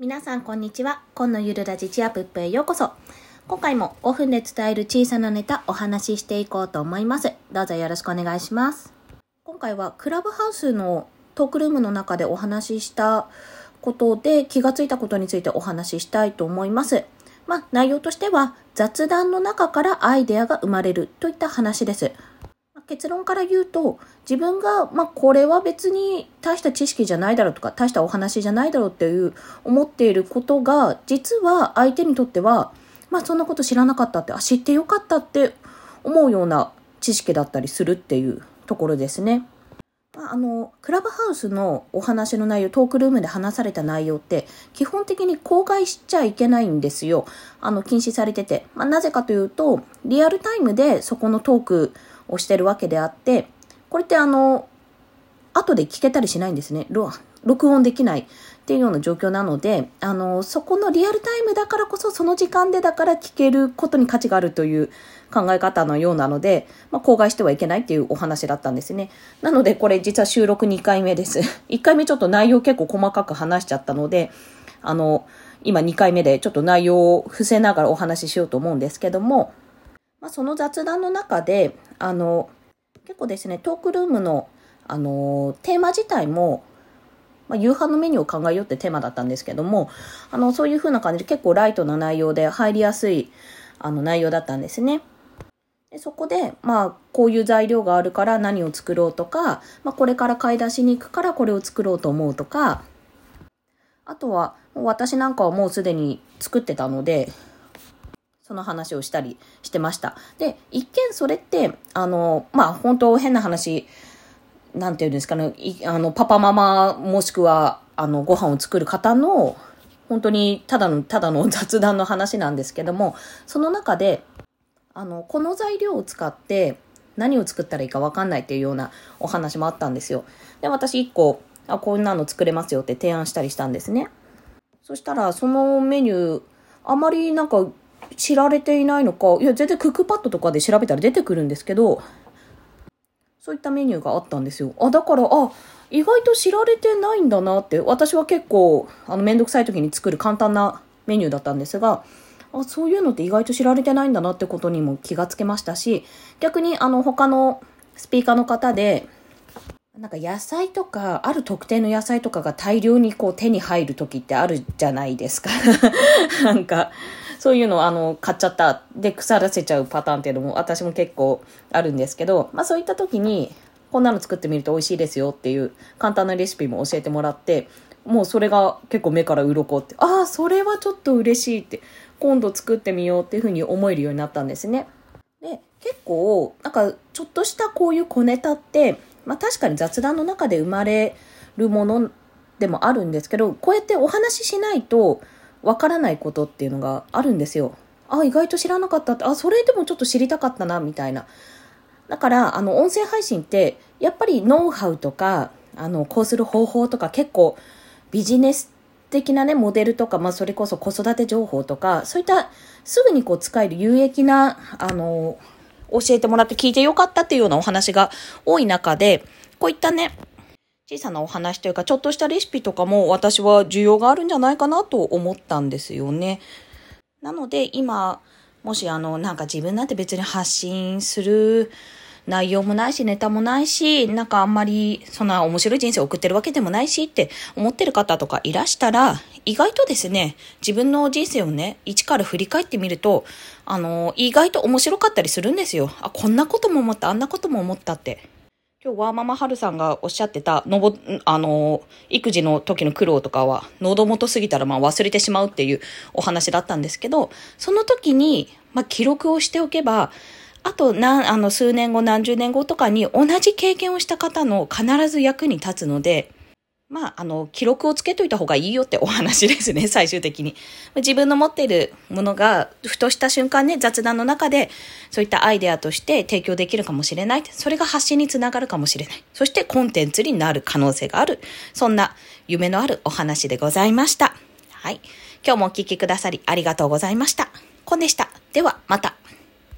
皆さんこんにちは。今のゆるラジチアップへようこそ。今回も5分で伝える小さなネタお話ししていこうと思います。どうぞよろしくお願いします。今回はクラブハウスのトークルームの中でお話ししたことで気がついたことについてお話ししたいと思います。まあ、内容としては雑談の中からアイデアが生まれるといった話です。結論から言うと、自分が、まあ、これは別に大した知識じゃないだろうとか、大したお話じゃないだろうっていう思っていることが、実は相手にとっては、まあ、そんなこと知らなかったって、あ、知ってよかったって思うような知識だったりするっていうところですね。あの、クラブハウスのお話の内容、トークルームで話された内容って、基本的に公開しちゃいけないんですよ。あの、禁止されてて。まあ、なぜかというと、リアルタイムでそこのトークをしてるわけであって、これってあの、後で聞けたりしないんですね。録音できないっていうような状況なので、あの、そこのリアルタイムだからこそ、その時間でだから聞けることに価値があるという考え方のようなので、まあ、公害してはいけないっていうお話だったんですね。なので、これ実は収録2回目です。1回目ちょっと内容結構細かく話しちゃったので、あの、今2回目でちょっと内容を伏せながらお話ししようと思うんですけども、まあ、その雑談の中で、あの、結構ですね、トークルームの、あの、テーマ自体も、まあ、夕飯のメニューを考えようってテーマだったんですけども、あの、そういう風な感じで結構ライトな内容で入りやすい、あの、内容だったんですね。でそこで、まあ、こういう材料があるから何を作ろうとか、まあ、これから買い出しに行くからこれを作ろうと思うとか、あとは、私なんかはもうすでに作ってたので、その話をしたりしてました。で、一見それって、あの、まあ、本当変な話、なんていうんですかね、あの、パパママ、もしくは、あの、ご飯を作る方の、本当にただの、ただの 雑談の話なんですけども、その中で、あの、この材料を使って何を作ったらいいかわかんないっていうようなお話もあったんですよ。で、私一個、あ、こんなの作れますよって提案したりしたんですね。そしたら、そのメニュー、あまりなんか知られていないのか、いや、全然クックパッドとかで調べたら出てくるんですけど、そういったメニューがあったんですよ。あ、だから、あ、意外と知られてないんだなって、私は結構、あの、めんどくさい時に作る簡単なメニューだったんですが、あ、そういうのって意外と知られてないんだなってことにも気がつけましたし、逆に、あの、他のスピーカーの方で、なんか野菜とか、ある特定の野菜とかが大量にこう手に入る時ってあるじゃないですか。なんか、そういうのをあの、買っちゃった。で、腐らせちゃうパターンっていうのも私も結構あるんですけど、まあそういった時に、こんなの作ってみると美味しいですよっていう簡単なレシピも教えてもらって、もうそれが結構目から鱗って、ああ、それはちょっと嬉しいって、今度作ってみようっていうふうに思えるようになったんですね。で、結構、なんかちょっとしたこういう小ネタって、まあ確かに雑談の中で生まれるものでもあるんですけど、こうやってお話ししないと、わからないことっていうのがあるんですよ。あ、意外と知らなかったって、あ、それでもちょっと知りたかったな、みたいな。だから、あの、音声配信って、やっぱりノウハウとか、あの、こうする方法とか結構ビジネス的なね、モデルとか、まあ、それこそ子育て情報とか、そういったすぐにこう使える有益な、あの、教えてもらって聞いてよかったっていうようなお話が多い中で、こういったね、小さなお話というか、ちょっとしたレシピとかも私は需要があるんじゃないかなと思ったんですよね。なので今、もしあの、なんか自分なんて別に発信する内容もないし、ネタもないし、なんかあんまりそんな面白い人生を送ってるわけでもないしって思ってる方とかいらしたら、意外とですね、自分の人生をね、一から振り返ってみると、あの、意外と面白かったりするんですよ。あ、こんなことも思った、あんなことも思ったって。今日ワーママハルさんがおっしゃってた、のぼ、あの、育児の時の苦労とかは、喉元過ぎたらまあ忘れてしまうっていうお話だったんですけど、その時に、まあ記録をしておけば、あと何、あの、数年後、何十年後とかに同じ経験をした方の必ず役に立つので、まあ、あの、記録をつけといた方がいいよってお話ですね、最終的に。自分の持っているものが、ふとした瞬間ね、雑談の中で、そういったアイデアとして提供できるかもしれない。それが発信につながるかもしれない。そしてコンテンツになる可能性がある。そんな夢のあるお話でございました。はい。今日もお聴きくださりありがとうございました。コンでした。では、また。